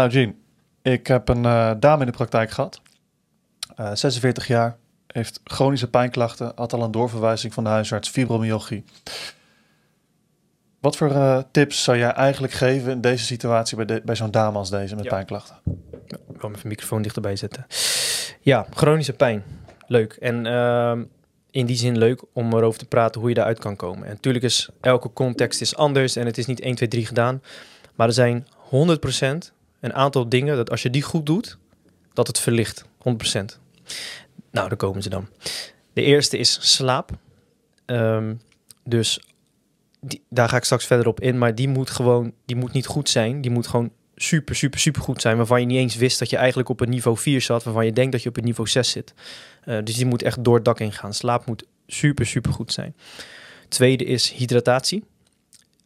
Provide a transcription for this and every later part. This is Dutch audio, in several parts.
Nou, Jean, ik heb een uh, dame in de praktijk gehad. Uh, 46 jaar, heeft chronische pijnklachten, had al een doorverwijzing van de huisarts, fibromyalgie. Wat voor uh, tips zou jij eigenlijk geven in deze situatie bij, de, bij zo'n dame als deze met ja. pijnklachten? Ja, ik wil mijn microfoon dichterbij zetten. Ja, chronische pijn. Leuk. En uh, in die zin leuk om erover te praten hoe je daaruit kan komen. En natuurlijk is elke context is anders en het is niet 1, 2, 3 gedaan. Maar er zijn 100% een aantal dingen dat als je die goed doet, dat het verlicht. 100%. Nou, daar komen ze dan. De eerste is slaap. Um, dus daar ga ik straks verder op in. Maar die moet gewoon, die moet niet goed zijn. Die moet gewoon super, super, super goed zijn. Waarvan je niet eens wist dat je eigenlijk op een niveau 4 zat. Waarvan je denkt dat je op een niveau 6 zit. Uh, dus die moet echt door het dak in gaan. Slaap moet super, super goed zijn. Tweede is hydratatie.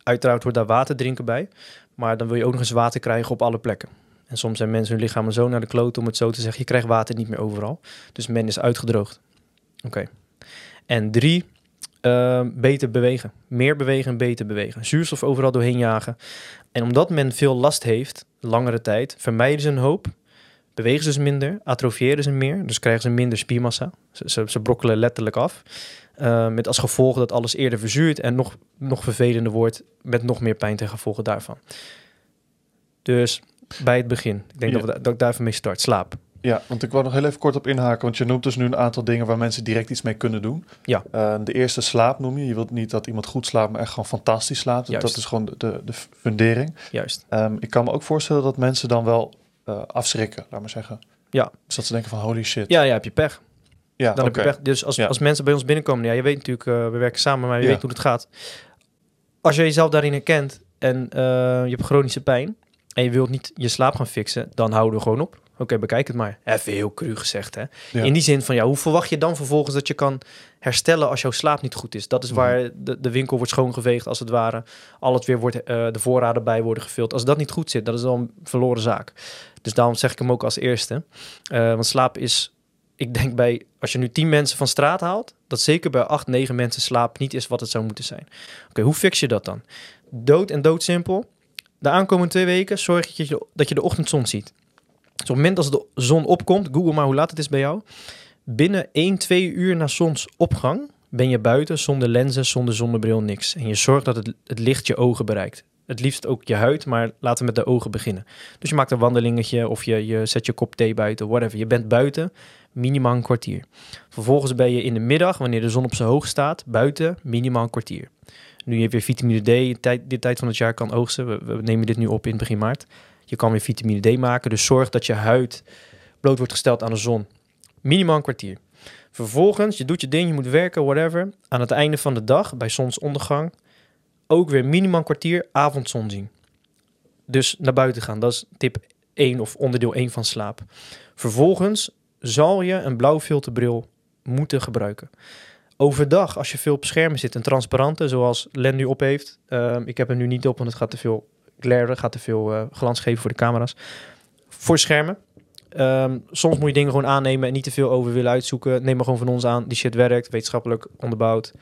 Uiteraard hoort daar water drinken bij. Maar dan wil je ook nog eens water krijgen op alle plekken. En soms zijn mensen hun lichamen zo naar de kloot om het zo te zeggen. Je krijgt water niet meer overal. Dus men is uitgedroogd. Oké. En drie, uh, beter bewegen. Meer bewegen en beter bewegen. Zuurstof overal doorheen jagen. En omdat men veel last heeft, langere tijd, vermijden ze een hoop. Bewegen ze dus minder, atrofiëren ze meer, dus krijgen ze minder spiermassa. Ze, ze, ze brokkelen letterlijk af. Uh, met als gevolg dat alles eerder verzuurt en nog, nog vervelender wordt met nog meer pijn ten gevolge daarvan. Dus bij het begin, ik denk ja. dat, we, dat ik daar even mee start, slaap. Ja, want ik wou nog heel even kort op inhaken, want je noemt dus nu een aantal dingen waar mensen direct iets mee kunnen doen. Ja. Uh, de eerste slaap noem je. Je wilt niet dat iemand goed slaapt, maar echt gewoon fantastisch slaapt. Juist. Dat is gewoon de, de fundering. Juist. Um, ik kan me ook voorstellen dat mensen dan wel uh, afschrikken, laat maar zeggen. Ja. Dus dat ze denken van holy shit. Ja, ja, heb je pech. Ja, dan okay. heb je pech. Dus als, ja. als mensen bij ons binnenkomen, ja, je weet natuurlijk, uh, we werken samen, maar je ja. weet hoe het gaat. Als je jezelf daarin herkent en je hebt chronische pijn en je wilt niet je slaap gaan fixen, dan houden we gewoon op. Oké, okay, bekijk het maar. Even heel cru gezegd, hè. Ja. In die zin van, ja, hoe verwacht je dan vervolgens dat je kan herstellen als jouw slaap niet goed is? Dat is waar de, de winkel wordt schoongeveegd, als het ware. Al het weer wordt, uh, de voorraden bij worden gevuld. Als dat niet goed zit, dat is dan een verloren zaak. Dus daarom zeg ik hem ook als eerste. Uh, want slaap is, ik denk bij, als je nu tien mensen van straat haalt, dat zeker bij acht, negen mensen slaap niet is wat het zou moeten zijn. Oké, okay, hoe fix je dat dan? Dood en doodsimpel. De aankomende twee weken zorg dat je, dat je de ochtendzon ziet. Op het moment als de zon opkomt, google maar hoe laat het is bij jou. Binnen 1, 2 uur na zonsopgang ben je buiten zonder lenzen, zonder zonnebril, niks. En je zorgt dat het, het licht je ogen bereikt. Het liefst ook je huid, maar laten we met de ogen beginnen. Dus je maakt een wandelingetje of je, je zet je kop thee buiten, whatever. Je bent buiten, minimaal een kwartier. Vervolgens ben je in de middag, wanneer de zon op zijn hoog staat, buiten, minimaal een kwartier. Nu je weer vitamine D, tijd, dit tijd van het jaar kan oogsten. We, we nemen dit nu op in begin maart. Je kan weer vitamine D maken. Dus zorg dat je huid bloot wordt gesteld aan de zon. Minimaal een kwartier. Vervolgens, je doet je ding, je moet werken, whatever. Aan het einde van de dag, bij zonsondergang, ook weer minimaal een kwartier avondzon zien. Dus naar buiten gaan. Dat is tip 1 of onderdeel 1 van slaap. Vervolgens zal je een blauwfilterbril moeten gebruiken. Overdag, als je veel op schermen zit, een transparante, zoals Len nu op heeft. Uh, ik heb hem nu niet op, want het gaat te veel glare, gaat te veel uh, glans geven voor de camera's. Voor schermen. Um, soms moet je dingen gewoon aannemen en niet te veel over willen uitzoeken. Neem maar gewoon van ons aan. Die shit werkt, wetenschappelijk onderbouwd.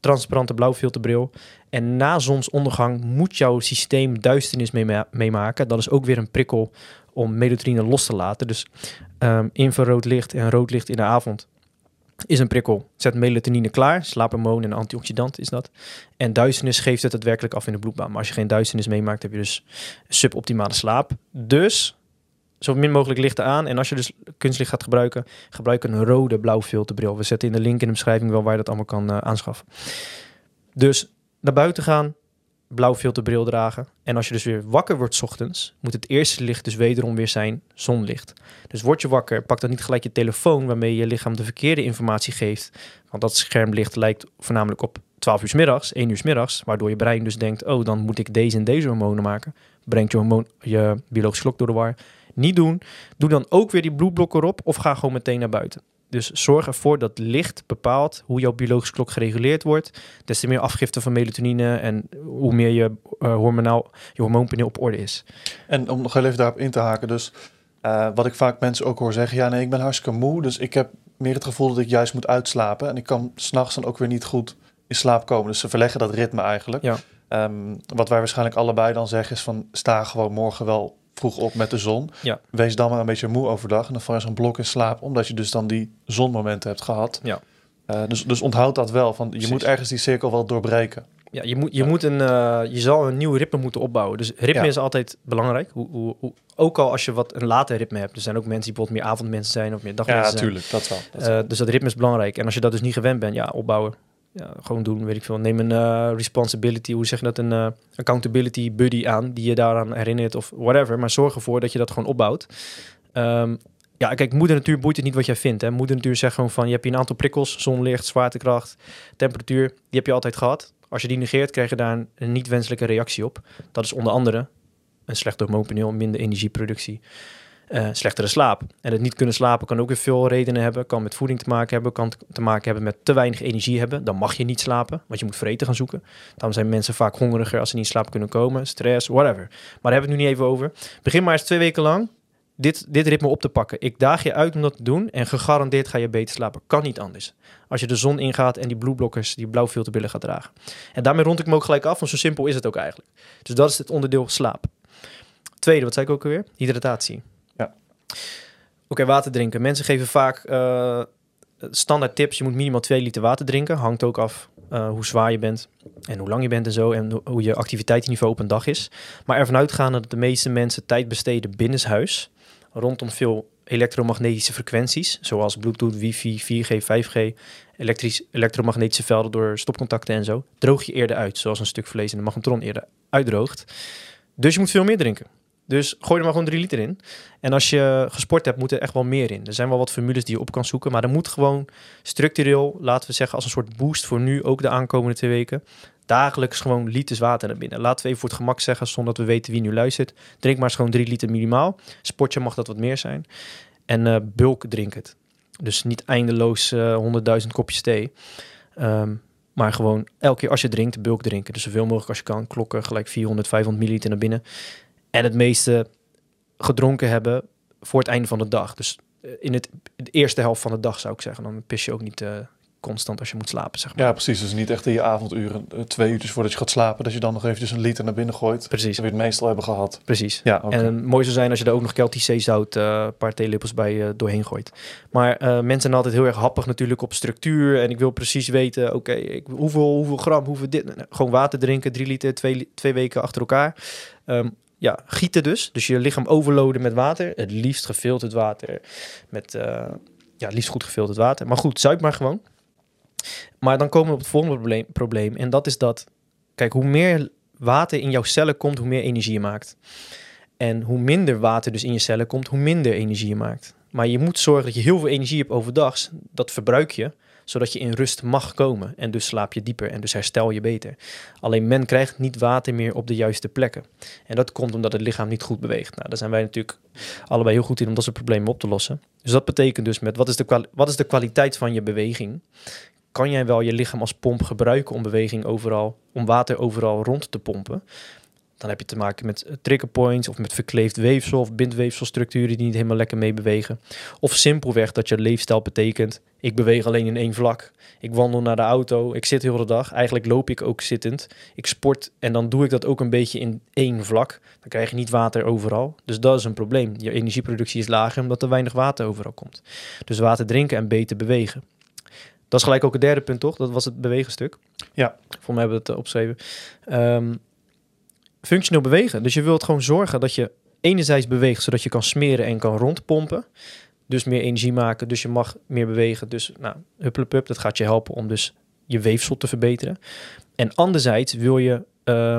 Transparante blauwfilterbril. En na zonsondergang moet jouw systeem duisternis meemaken. Mee dat is ook weer een prikkel om melatonine los te laten. Dus um, infrarood licht en rood licht in de avond is een prikkel. Zet melatonine klaar, slaaphormoon en antioxidant is dat. En duisternis geeft het daadwerkelijk af in de bloedbaan. Maar als je geen duisternis meemaakt, heb je dus suboptimale slaap. Dus zo min mogelijk lichten aan. En als je dus kunstlicht gaat gebruiken, gebruik een rode blauwfilterbril. We zetten in de link in de beschrijving wel waar je dat allemaal kan uh, aanschaffen. Dus naar buiten gaan, blauwfilterbril dragen. En als je dus weer wakker wordt ochtends, moet het eerste licht dus wederom weer zijn zonlicht. Dus word je wakker, pak dan niet gelijk je telefoon waarmee je lichaam de verkeerde informatie geeft. Want dat schermlicht lijkt voornamelijk op 12 uur middags, 1 uur middags, waardoor je brein dus denkt, oh dan moet ik deze en deze hormonen maken. Brengt je, hormoon, je biologisch klok door de war. Niet doen. Doe dan ook weer die bloedblokker op of ga gewoon meteen naar buiten. Dus zorg ervoor dat licht bepaalt hoe jouw biologische klok gereguleerd wordt. Des te meer afgifte van melatonine en hoe meer je uh, hormonaal, je hormoonpaneel op orde is. En om nog heel even daarop in te haken, dus uh, wat ik vaak mensen ook hoor zeggen, ja nee, ik ben hartstikke moe, dus ik heb meer het gevoel dat ik juist moet uitslapen en ik kan s'nachts dan ook weer niet goed in slaap komen. Dus ze verleggen dat ritme eigenlijk. Ja. Um, wat wij waarschijnlijk allebei dan zeggen is van sta gewoon morgen wel vroeg op met de zon. Ja. Wees dan maar een beetje moe overdag en dan val je zo'n blok in slaap, omdat je dus dan die zonmomenten hebt gehad. Ja. Eh, dus, dus onthoud dat wel, van je Precies. moet ergens die cirkel wel doorbreken. Ja, je, moet, je, moet een, eh, je zal een nieuw ritme moeten opbouwen. Dus ritme Ja. is altijd belangrijk. Hoe, hoe, hoe- ook al als je wat een later ritme hebt. Er zijn ook mensen die bijvoorbeeld meer avondmensen zijn of meer dagmensen Ja, zijn. natuurlijk, dat wel. Dat Eh, wel. dus dat ritme is belangrijk. En als je dat dus niet gewend bent, ja, opbouwen. Ja, gewoon doen, weet ik veel. Neem een eh, responsibility, hoe zeg je dat, een eh, accountability buddy aan, die je daaraan herinnert of whatever. Maar zorg ervoor dat je dat gewoon opbouwt. Ehm, ja, kijk, moeder natuur boeit het niet wat jij vindt. Hè. Moeder natuur zegt gewoon van, je hebt hier een aantal prikkels, zonlicht, zwaartekracht, temperatuur, die heb je altijd gehad. Als je die negeert, krijg je daar een, een niet wenselijke reactie op. Dat is onder andere een slecht hormoonpaneel, minder energieproductie, eh, slechtere slaap. En het niet kunnen slapen kan ook weer veel redenen hebben. Kan met voeding te maken hebben, kan te maken hebben met te weinig energie hebben. Dan mag je niet slapen, want je moet vreten gaan zoeken. Daarom zijn mensen vaak hongeriger als ze niet slaap kunnen komen. Stress, whatever. Maar daar hebben we het nu niet even over. Begin maar eens twee weken lang dit, dit ritme op te pakken. Ik daag je uit om dat te doen en gegarandeerd ga je beter slapen. Kan niet anders. Als je de zon ingaat en die blueblockers, die blauwfilterbillen gaat dragen. En daarmee rond ik me ook gelijk af, want zo simpel is het ook eigenlijk. Dus dat is het onderdeel slaap. Tweede, wat zei ik ook alweer? Hydratatie. Oké, water drinken. Mensen geven vaak eh, standaard tips. Je moet minimaal 2 liter water drinken. Hangt ook af eh, hoe zwaar je bent en hoe lang je bent en zo. En ho- hoe je activiteitsniveau op een dag is. Maar ervan uitgaande dat de meeste mensen tijd besteden binnenshuis. Rondom veel elektromagnetische frequenties. Zoals Bluetooth, wifi, 4G, 5G. Elektrisch, elektromagnetische velden door stopcontacten en zo. Droog je eerder uit. Zoals een stuk vlees in de magnetron eerder uitdroogt. Dus je moet veel meer drinken. Dus gooi er maar gewoon 3 liter in. En als je gesport hebt, moet er echt wel meer in. Er zijn wel wat formules die je op kan zoeken. Maar er moet gewoon structureel, laten we zeggen, als een soort boost voor nu, ook de aankomende twee weken. Dagelijks gewoon liters water naar binnen. Laten we even voor het gemak zeggen, zonder dat we weten wie nu luistert. Drink maar gewoon 3 liter minimaal. Sportje mag dat wat meer zijn. En eh, bulk drink het. Dus niet eindeloos eh 100.000 kopjes thee. Ehm, maar gewoon elke keer als je drinkt, bulk drinken. Dus zoveel mogelijk als je kan. Klokken gelijk 400, 500 milliliter naar binnen. En het meeste gedronken hebben voor het einde van de dag. Dus eh, in het, de eerste helft van de dag zou ik zeggen. Dan pis je ook niet eh, constant als je moet slapen, zeg maar. Ja, precies. Dus niet echt in je avonduren, eh, twee uurtjes voordat je gaat slapen, dat je dan nog eventjes een liter naar binnen gooit. Precies, Dat we het meestal hebben gehad. precies. Ja. En mooi zou zijn als je er ook nog Celtic zeezout, eh een paar theelepels bij doorheen gooit. Maar mensen zijn altijd heel erg happig natuurlijk op structuur. En ik wil precies weten, oké, ik- hoeveel, hoeveel gram, hoeveel dit. Nou, Gewoon water drinken, drie liter, twee, twee weken achter elkaar. Ehm, ja, gieten dus. Dus je lichaam overloaden met water. Het liefst gefilterd water. Met, eh, ja, het liefst goed gefilterd water. Maar goed, zuip maar gewoon. Maar dan komen we op het volgende probleem, probleem. En dat is dat, kijk, hoe meer water in jouw cellen komt, hoe meer energie je maakt. En hoe minder water dus in je cellen komt, hoe minder energie je maakt. Maar je moet zorgen dat je heel veel energie hebt overdag. Dat verbruik je, zodat je in rust mag komen. En dus slaap je dieper en dus herstel je beter. Alleen men krijgt niet water meer op de juiste plekken. En dat komt omdat het lichaam niet goed beweegt. Nou, daar zijn wij natuurlijk allebei heel goed in om dat soort problemen op te lossen. Dus dat betekent dus met wat is de, wat is de kwaliteit van je beweging? Kan jij wel je lichaam als pomp gebruiken om beweging overal, om water overal rond te pompen? Dan heb je te maken met eh, trigger points of met verkleefd weefsel of bindweefselstructuren die niet helemaal lekker mee bewegen. Of simpelweg dat je leefstijl betekent, ik beweeg alleen in één vlak. Ik wandel naar de auto, ik zit heel de dag. Eigenlijk loop ik ook zittend. Ik sport en dan doe ik dat ook een beetje in één vlak. Dan krijg je niet water overal. Dus dat is een probleem. Je energieproductie is lager omdat er weinig water overal komt. Dus water drinken en beter bewegen. Dat is gelijk ook het derde punt, toch? Dat was het bewegenstuk. Ja. Voor mij hebben we het opgeschreven. Ehm, functioneel bewegen. Dus je wilt gewoon zorgen dat je enerzijds beweegt, zodat je kan smeren en kan rondpompen. Dus meer energie maken, dus je mag meer bewegen. Dus nou, hupplepup, dat gaat je helpen om dus je weefsel te verbeteren. En anderzijds wil je eh,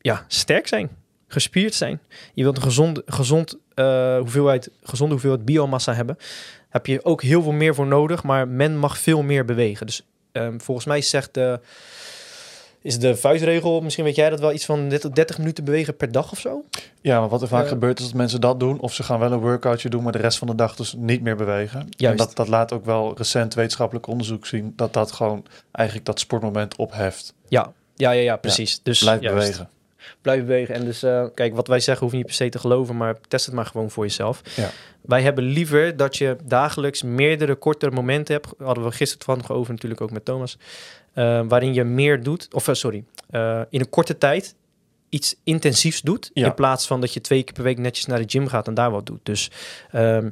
ja, sterk zijn, gespierd zijn. Je wilt een gezond, gezond, eh, hoeveelheid, gezonde hoeveelheid biomassa hebben. Heb je ook heel veel meer voor nodig, maar men mag veel meer bewegen. Dus ehm, volgens mij zegt de, is de vuistregel, misschien weet jij dat wel, iets van 30, 30 minuten bewegen per dag of zo? Ja, maar wat er vaak Eh. gebeurt is dat mensen dat doen. Of ze gaan wel een workoutje doen, maar de rest van de dag dus niet meer bewegen. En Juist. dat, dat laat ook wel recent wetenschappelijk onderzoek zien. Dat dat gewoon eigenlijk dat sportmoment opheft. Ja, ja, ja, ja precies. dus Blijf juist. bewegen. Blijf bewegen. En dus, eh, kijk, wat wij zeggen hoef je niet per se te geloven, maar test het maar gewoon voor jezelf. Ja. Wij hebben liever dat je dagelijks meerdere kortere momenten hebt. Hadden we gisteren van over, natuurlijk ook met Thomas. eh, waarin je meer doet, of eh, sorry, in een korte tijd iets intensiefs doet. Ja. In plaats van dat je twee keer per week netjes naar de gym gaat en daar wat doet. Dus ehm,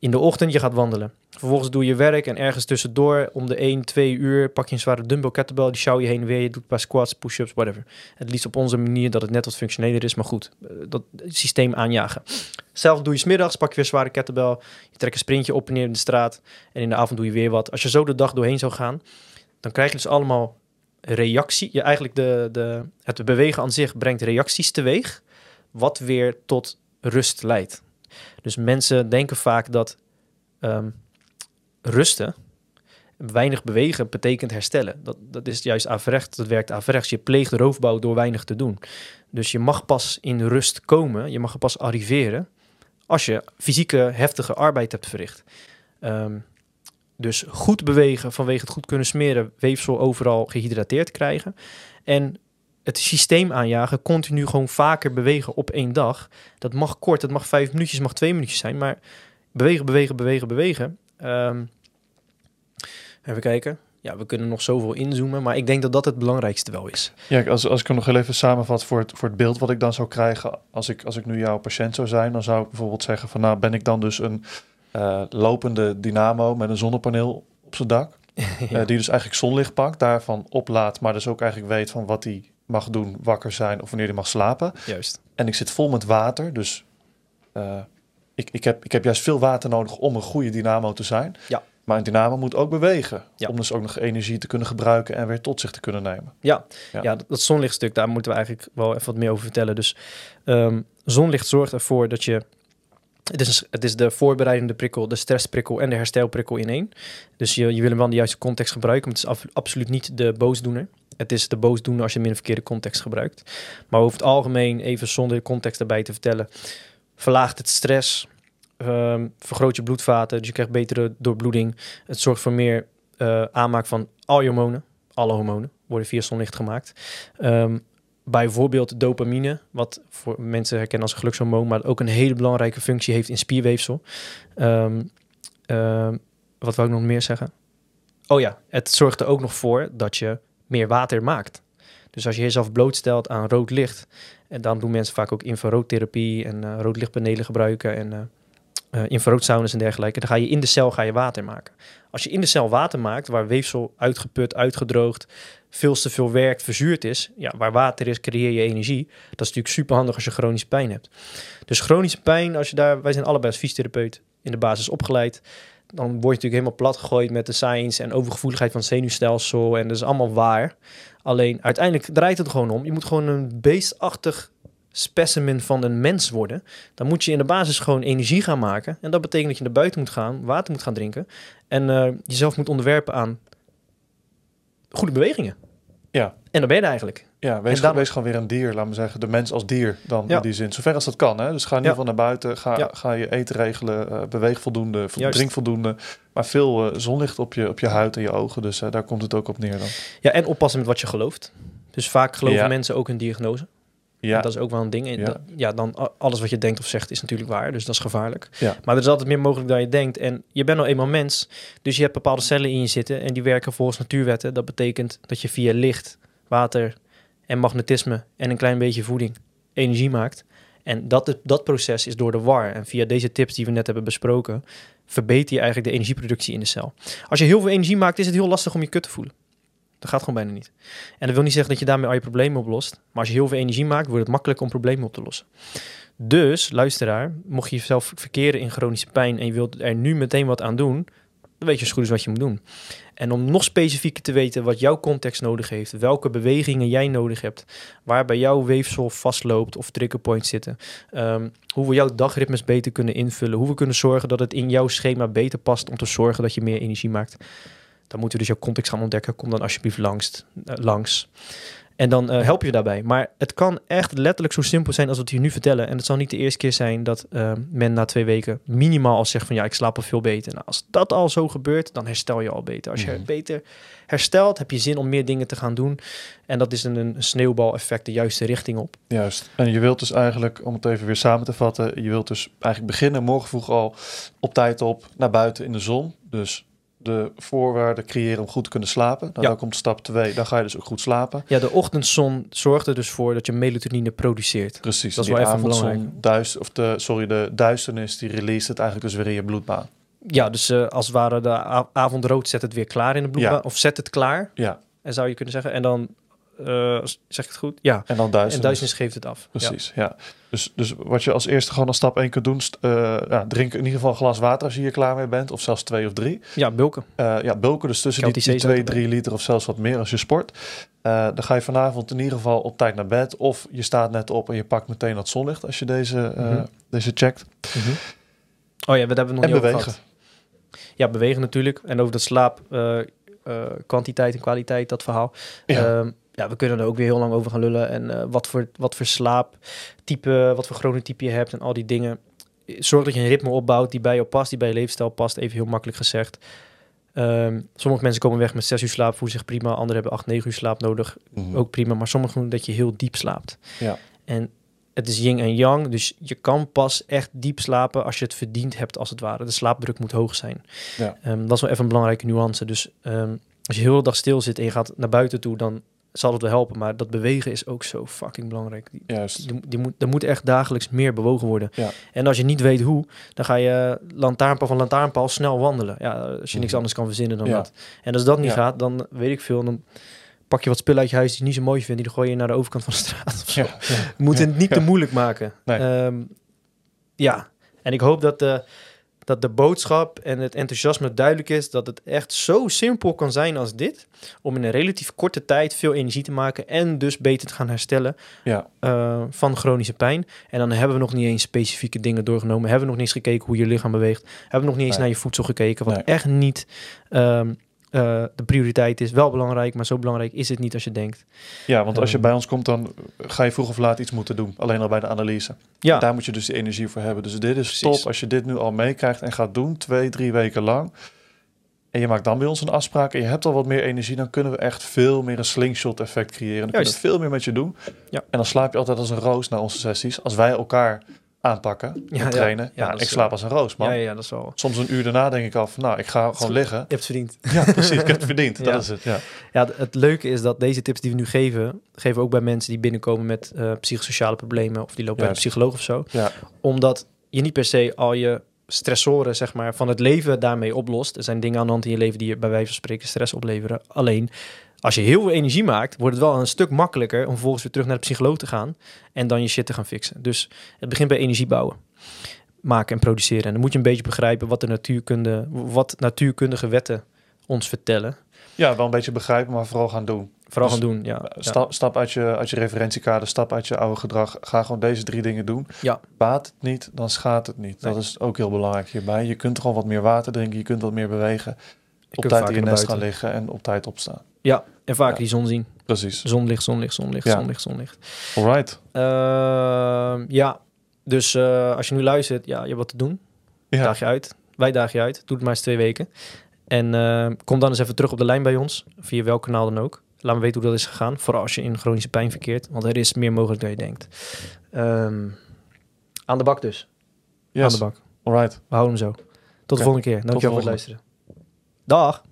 in de ochtend, je gaat wandelen. Vervolgens doe je werk en ergens tussendoor om de 1, 2 uur pak je een zware dumbbell kettlebell. Die sjouw je heen en weer. Je doet een paar squats, push-ups, whatever. Het liefst op onze manier dat het net wat functioneler is. Maar goed, eh, dat systeem aanjagen. Zelf doe je smiddags, pak je weer zware kettlebell. Je trekt een sprintje op en neer in de straat. En in de avond doe je weer wat. Als je zo de dag doorheen zou gaan, dan krijg je dus allemaal reactie. Je, eigenlijk de, de, het bewegen aan zich brengt reacties teweeg. Wat weer tot rust leidt. Dus mensen denken vaak dat ehm, rusten, weinig bewegen, betekent herstellen. Dat, dat is juist averechts, dat werkt averechts. Je pleegt roofbouw door weinig te doen. Dus je mag pas in rust komen, je mag pas arriveren als je fysieke heftige arbeid hebt verricht. Ehm, dus goed bewegen vanwege het goed kunnen smeren, weefsel overal gehydrateerd krijgen. En het systeem aanjagen, continu gewoon vaker bewegen op één dag. Dat mag kort, dat mag vijf minuutjes, mag twee minuutjes zijn. Maar bewegen, bewegen, bewegen, bewegen. Ehm, even kijken. Ja, we kunnen nog zoveel inzoomen, maar ik denk dat dat het belangrijkste wel is. Ja, als, als ik hem nog heel even samenvat voor het, voor het beeld wat ik dan zou krijgen als ik, als ik nu jouw patiënt zou zijn, dan zou ik bijvoorbeeld zeggen van nou ben ik dan dus een eh, lopende dynamo met een zonnepaneel op zijn dak, Ja. eh, die dus eigenlijk zonlicht pakt, daarvan oplaadt, maar dus ook eigenlijk weet van wat hij mag doen, wakker zijn of wanneer hij mag slapen. Juist. En ik zit vol met water, dus eh, ik, ik, heb, ik heb juist veel water nodig om een goede dynamo te zijn. Ja. Maar een dynamo moet ook bewegen, Ja. om dus ook nog energie te kunnen gebruiken en weer tot zich te kunnen nemen. Ja, Ja. ja. dat, dat zonlichtstuk, daar moeten we eigenlijk wel even wat meer over vertellen. Dus ehm, zonlicht zorgt ervoor dat je... Het is, het is de voorbereidende prikkel, de stressprikkel en de herstelprikkel in één. Dus je, je wil hem wel de juiste context gebruiken, het is af- absoluut niet de boosdoener. Het is de boosdoener als je hem in een verkeerde context gebruikt. Maar over het algemeen, even zonder context erbij te vertellen, verlaagt het stress, ehm, vergroot je bloedvaten, dus je krijgt betere doorbloeding. Het zorgt voor meer eh, aanmaak van al je hormonen. Alle hormonen worden via zonlicht gemaakt. Ehm, bijvoorbeeld dopamine, wat voor mensen herkennen als gelukshormoon, maar ook een hele belangrijke functie heeft in spierweefsel. Ehm, ehm, wat wou ik nog meer zeggen? Oh ja, het zorgt er ook nog voor dat je meer water maakt. Dus als je jezelf blootstelt aan rood licht, en dan doen mensen vaak ook infraroodtherapie en eh roodlichtpanelen gebruiken en infraroodsaunas en dergelijke, dan ga je in de cel ga je water maken. Als je in de cel water maakt, waar weefsel uitgeput, uitgedroogd, veel te veel werkt, verzuurd is, ja, waar water is, creëer je energie. Dat is natuurlijk super handig als je chronische pijn hebt. Dus chronische pijn, als je daar, wij zijn allebei als fysiotherapeut in de basis opgeleid, dan word je natuurlijk helemaal plat gegooid met de science en overgevoeligheid van zenuwstelsel en dat is allemaal waar. Alleen uiteindelijk draait het gewoon om. Je moet gewoon een beestachtig specimen van een mens worden. Dan moet je in de basis gewoon energie gaan maken. En dat betekent dat je naar buiten moet gaan, water moet gaan drinken en eh, jezelf moet onderwerpen aan goede bewegingen. Ja. En dan ben je eigenlijk. Ja, wees, dan- wees gewoon weer een dier, laat me zeggen. De mens als dier dan Ja. in die zin. Zover als dat kan. Hè? Dus ga in ieder Ja. geval naar buiten. Ga, Ja. ga je eten regelen. eh, beweeg voldoende. vo- Juist. Drink voldoende. Maar veel eh, zonlicht op je, op je huid en je ogen. Dus daar komt het ook op neer dan. Ja, en oppassen met wat je gelooft. Dus vaak geloven mensen ook hun diagnose. Ja, Dat is ook wel een ding. En Ja. dat- ja, dan alles wat je denkt of zegt is natuurlijk waar. Dus dat is gevaarlijk. Ja. Maar er is altijd meer mogelijk dan je denkt. En je bent nou eenmaal mens. Dus je hebt bepaalde cellen in je zitten. En die werken volgens natuurwetten. Dat betekent dat je via licht, water en magnetisme en een klein beetje voeding energie maakt. En dat, dat proces is door de war. En via deze tips die we net hebben besproken, verbeter je eigenlijk de energieproductie in de cel. Als je heel veel energie maakt, is het heel lastig om je kut te voelen. Dat gaat gewoon bijna niet. En dat wil niet zeggen dat je daarmee al je problemen oplost. Maar als je heel veel energie maakt, wordt het makkelijker om problemen op te lossen. Dus, luisteraar, mocht je jezelf verkeren in chronische pijn en je wilt er nu meteen wat aan doen, dan weet je zo goed wat je moet doen. En om nog specifieker te weten wat jouw context nodig heeft, welke bewegingen jij nodig hebt, waar bij jouw weefsel vastloopt of triggerpoints zitten, ehm, hoe we jouw dagritmes beter kunnen invullen, hoe we kunnen zorgen dat het in jouw schema beter past om te zorgen dat je meer energie maakt. Dan moeten we dus jouw context gaan ontdekken. Kom dan alsjeblieft langs. eh, langs. En dan eh, help je daarbij. Maar het kan echt letterlijk zo simpel zijn als we het hier nu vertellen. En het zal niet de eerste keer zijn dat eh, men na twee weken minimaal al zegt van ja, ik slaap al veel beter. Nou, als dat al zo gebeurt, dan herstel je al beter. Als je Mhm. beter herstelt, heb je zin om meer dingen te gaan doen. En dat is een, een sneeuwbaleffect de juiste richting op. juist. En je wilt dus eigenlijk, om het even weer samen te vatten. Je wilt dus eigenlijk beginnen morgen vroeg al op tijd op naar buiten in de zon. Dus de voorwaarden creëren om goed te kunnen slapen. Nou, Ja. dan komt stap 2. Dan ga je dus ook goed slapen. Ja, de ochtendzon zorgt er dus voor dat je melatonine produceert. Precies. Dat is wel even belangrijk. Duist, of de, sorry, de duisternis die release het eigenlijk dus weer in je bloedbaan. Ja, dus eh, als het ware de avondrood zet het weer klaar in de bloedbaan. Ja. Of zet het klaar, Ja, en zou je kunnen zeggen. En dan, eh, zeg ik het goed? Ja, en dan duisternis. en duisternis geeft het af. Precies, ja. Dus, dus wat je als eerste gewoon als stap 1 kunt doen, eh, ja, drink in ieder geval een glas water als je hier klaar mee bent, of zelfs twee of drie. Ja, bulken. Eh, ja, bulken dus tussen die, die zee 2, staat 3 liter of zelfs wat meer als je sport. Dan ga je vanavond in ieder geval op tijd naar bed, of je staat net op en je pakt meteen dat zonlicht als je deze, Mhm. deze checkt. Oh ja, we hebben het nog En niet bewegen. gehad. Ja, bewegen natuurlijk. En over dat slaap, kwantiteit en kwaliteit, dat verhaal. Ja. Ehm, ja, we kunnen er ook weer heel lang over gaan lullen. En eh, wat, voor, wat voor slaaptype, wat voor chronotype je hebt en al die dingen. Zorg dat je een ritme opbouwt die bij jou past, die bij je levensstijl past. Even heel makkelijk gezegd. Ehm, sommige mensen komen weg met 6 uur slaap, voelen zich prima. Anderen hebben 8, 9 uur slaap nodig, Mhm. ook prima. Maar sommigen doen dat je heel diep slaapt. Ja. En het is yin en yang, dus je kan pas echt diep slapen als je het verdiend hebt, als het ware. De slaapdruk moet hoog zijn. Ja. Ehm, dat is wel even een belangrijke nuance. Dus ehm, als je heel de dag stil zit en je gaat naar buiten toe, dan zal het wel helpen. Maar dat bewegen is ook zo fucking belangrijk. Die, Juist. die, die moet, er moet echt dagelijks meer bewogen worden. Ja. En als je niet weet hoe, dan ga je lantaarnpaal van lantaarnpaal snel wandelen. Ja, als je niks Mhm. anders kan verzinnen dan Ja. dat. En als dat niet Ja. gaat, dan weet ik veel. Dan pak je wat spullen uit je huis die je niet zo mooi vindt. Die gooi je naar de overkant van de straat of zo. Moeten het niet te moeilijk maken. Nee. Ehm, ja, en ik hoop dat de, dat de boodschap en het enthousiasme duidelijk is dat het echt zo simpel kan zijn als dit. Om in een relatief korte tijd veel energie te maken en dus beter te gaan herstellen Ja. eh, van chronische pijn. En dan hebben we nog niet eens specifieke dingen doorgenomen. Hebben we nog niet eens gekeken hoe je lichaam beweegt. Hebben we nog niet eens Nee. naar je voedsel gekeken. Wat Nee. echt niet ehm, eh, de prioriteit is. Wel belangrijk, maar zo belangrijk is het niet als je denkt. ja, want als je Ehm. bij ons komt, dan ga je vroeg of laat iets moeten doen. Alleen al bij de analyse. Ja, Daar moet je dus die energie voor hebben. Dus dit is Precies. top als je dit nu al meekrijgt en gaat doen, twee, drie weken lang. En je maakt dan bij ons een afspraak en je hebt al wat meer energie, dan kunnen we echt veel meer een slingshot effect creëren. Dan kunnen Juist. we veel meer met je doen. Ja. En dan slaap je altijd als een roos na onze sessies. Als wij elkaar aanpakken en Ja, ja. trainen. Ja, Ja, dat ik slaap als een roos, man. ja, dat is wel... Soms een uur daarna denk ik al van, nou, ik ga gewoon liggen. Je hebt het verdiend. Ja, precies. Ik heb het verdiend. Dat is het, ja. Ja, het leuke is dat deze tips die we nu geven, geven we ook bij mensen die binnenkomen met eh, psychosociale problemen of die lopen bij een psycholoog of zo. Ja, Omdat je niet per se al je stressoren zeg maar, van het leven daarmee oplost. Er zijn dingen aan de hand in je leven die je bij wijze van spreken stress opleveren. Alleen, als je heel veel energie maakt, wordt het wel een stuk makkelijker om vervolgens weer terug naar de psycholoog te gaan en dan je shit te gaan fixen. Dus het begint bij energie bouwen. Maken en produceren. En dan moet je een beetje begrijpen wat de natuurkunde, wat natuurkundige wetten ons vertellen. ja, wel een beetje begrijpen, maar vooral gaan doen. Vooral Dus, gaan doen, ja. ja. Stap, stap uit, je, uit je referentiekader, stap uit je oude gedrag. Ga gewoon deze drie dingen doen. Ja. Baat het niet, dan schaadt het niet. Nee. Dat is ook heel belangrijk hierbij. Je kunt gewoon wat meer water drinken, je kunt wat meer bewegen. Op tijd in je naar nest gaan liggen en op tijd opstaan. Ja, en Ja. die zon zien. Precies. Zonlicht, zonlicht, zonlicht, Ja. zonlicht, zonlicht. Alright. Ehm, ja, dus eh, als je nu luistert, ja, je hebt wat te doen. Ja. Daag je uit. Wij dagen je uit. Doe het maar eens twee weken. En eh, kom dan eens even terug op de lijn bij ons. Via welk kanaal dan ook. Laat me weten hoe dat is gegaan. Vooral als je in chronische pijn verkeert. Want er is meer mogelijk dan je denkt. Ehm, aan de bak dus. Aan Yes. de bak. Alright. We houden hem zo. Tot de volgende keer. Dankjewel voor het luisteren. Da.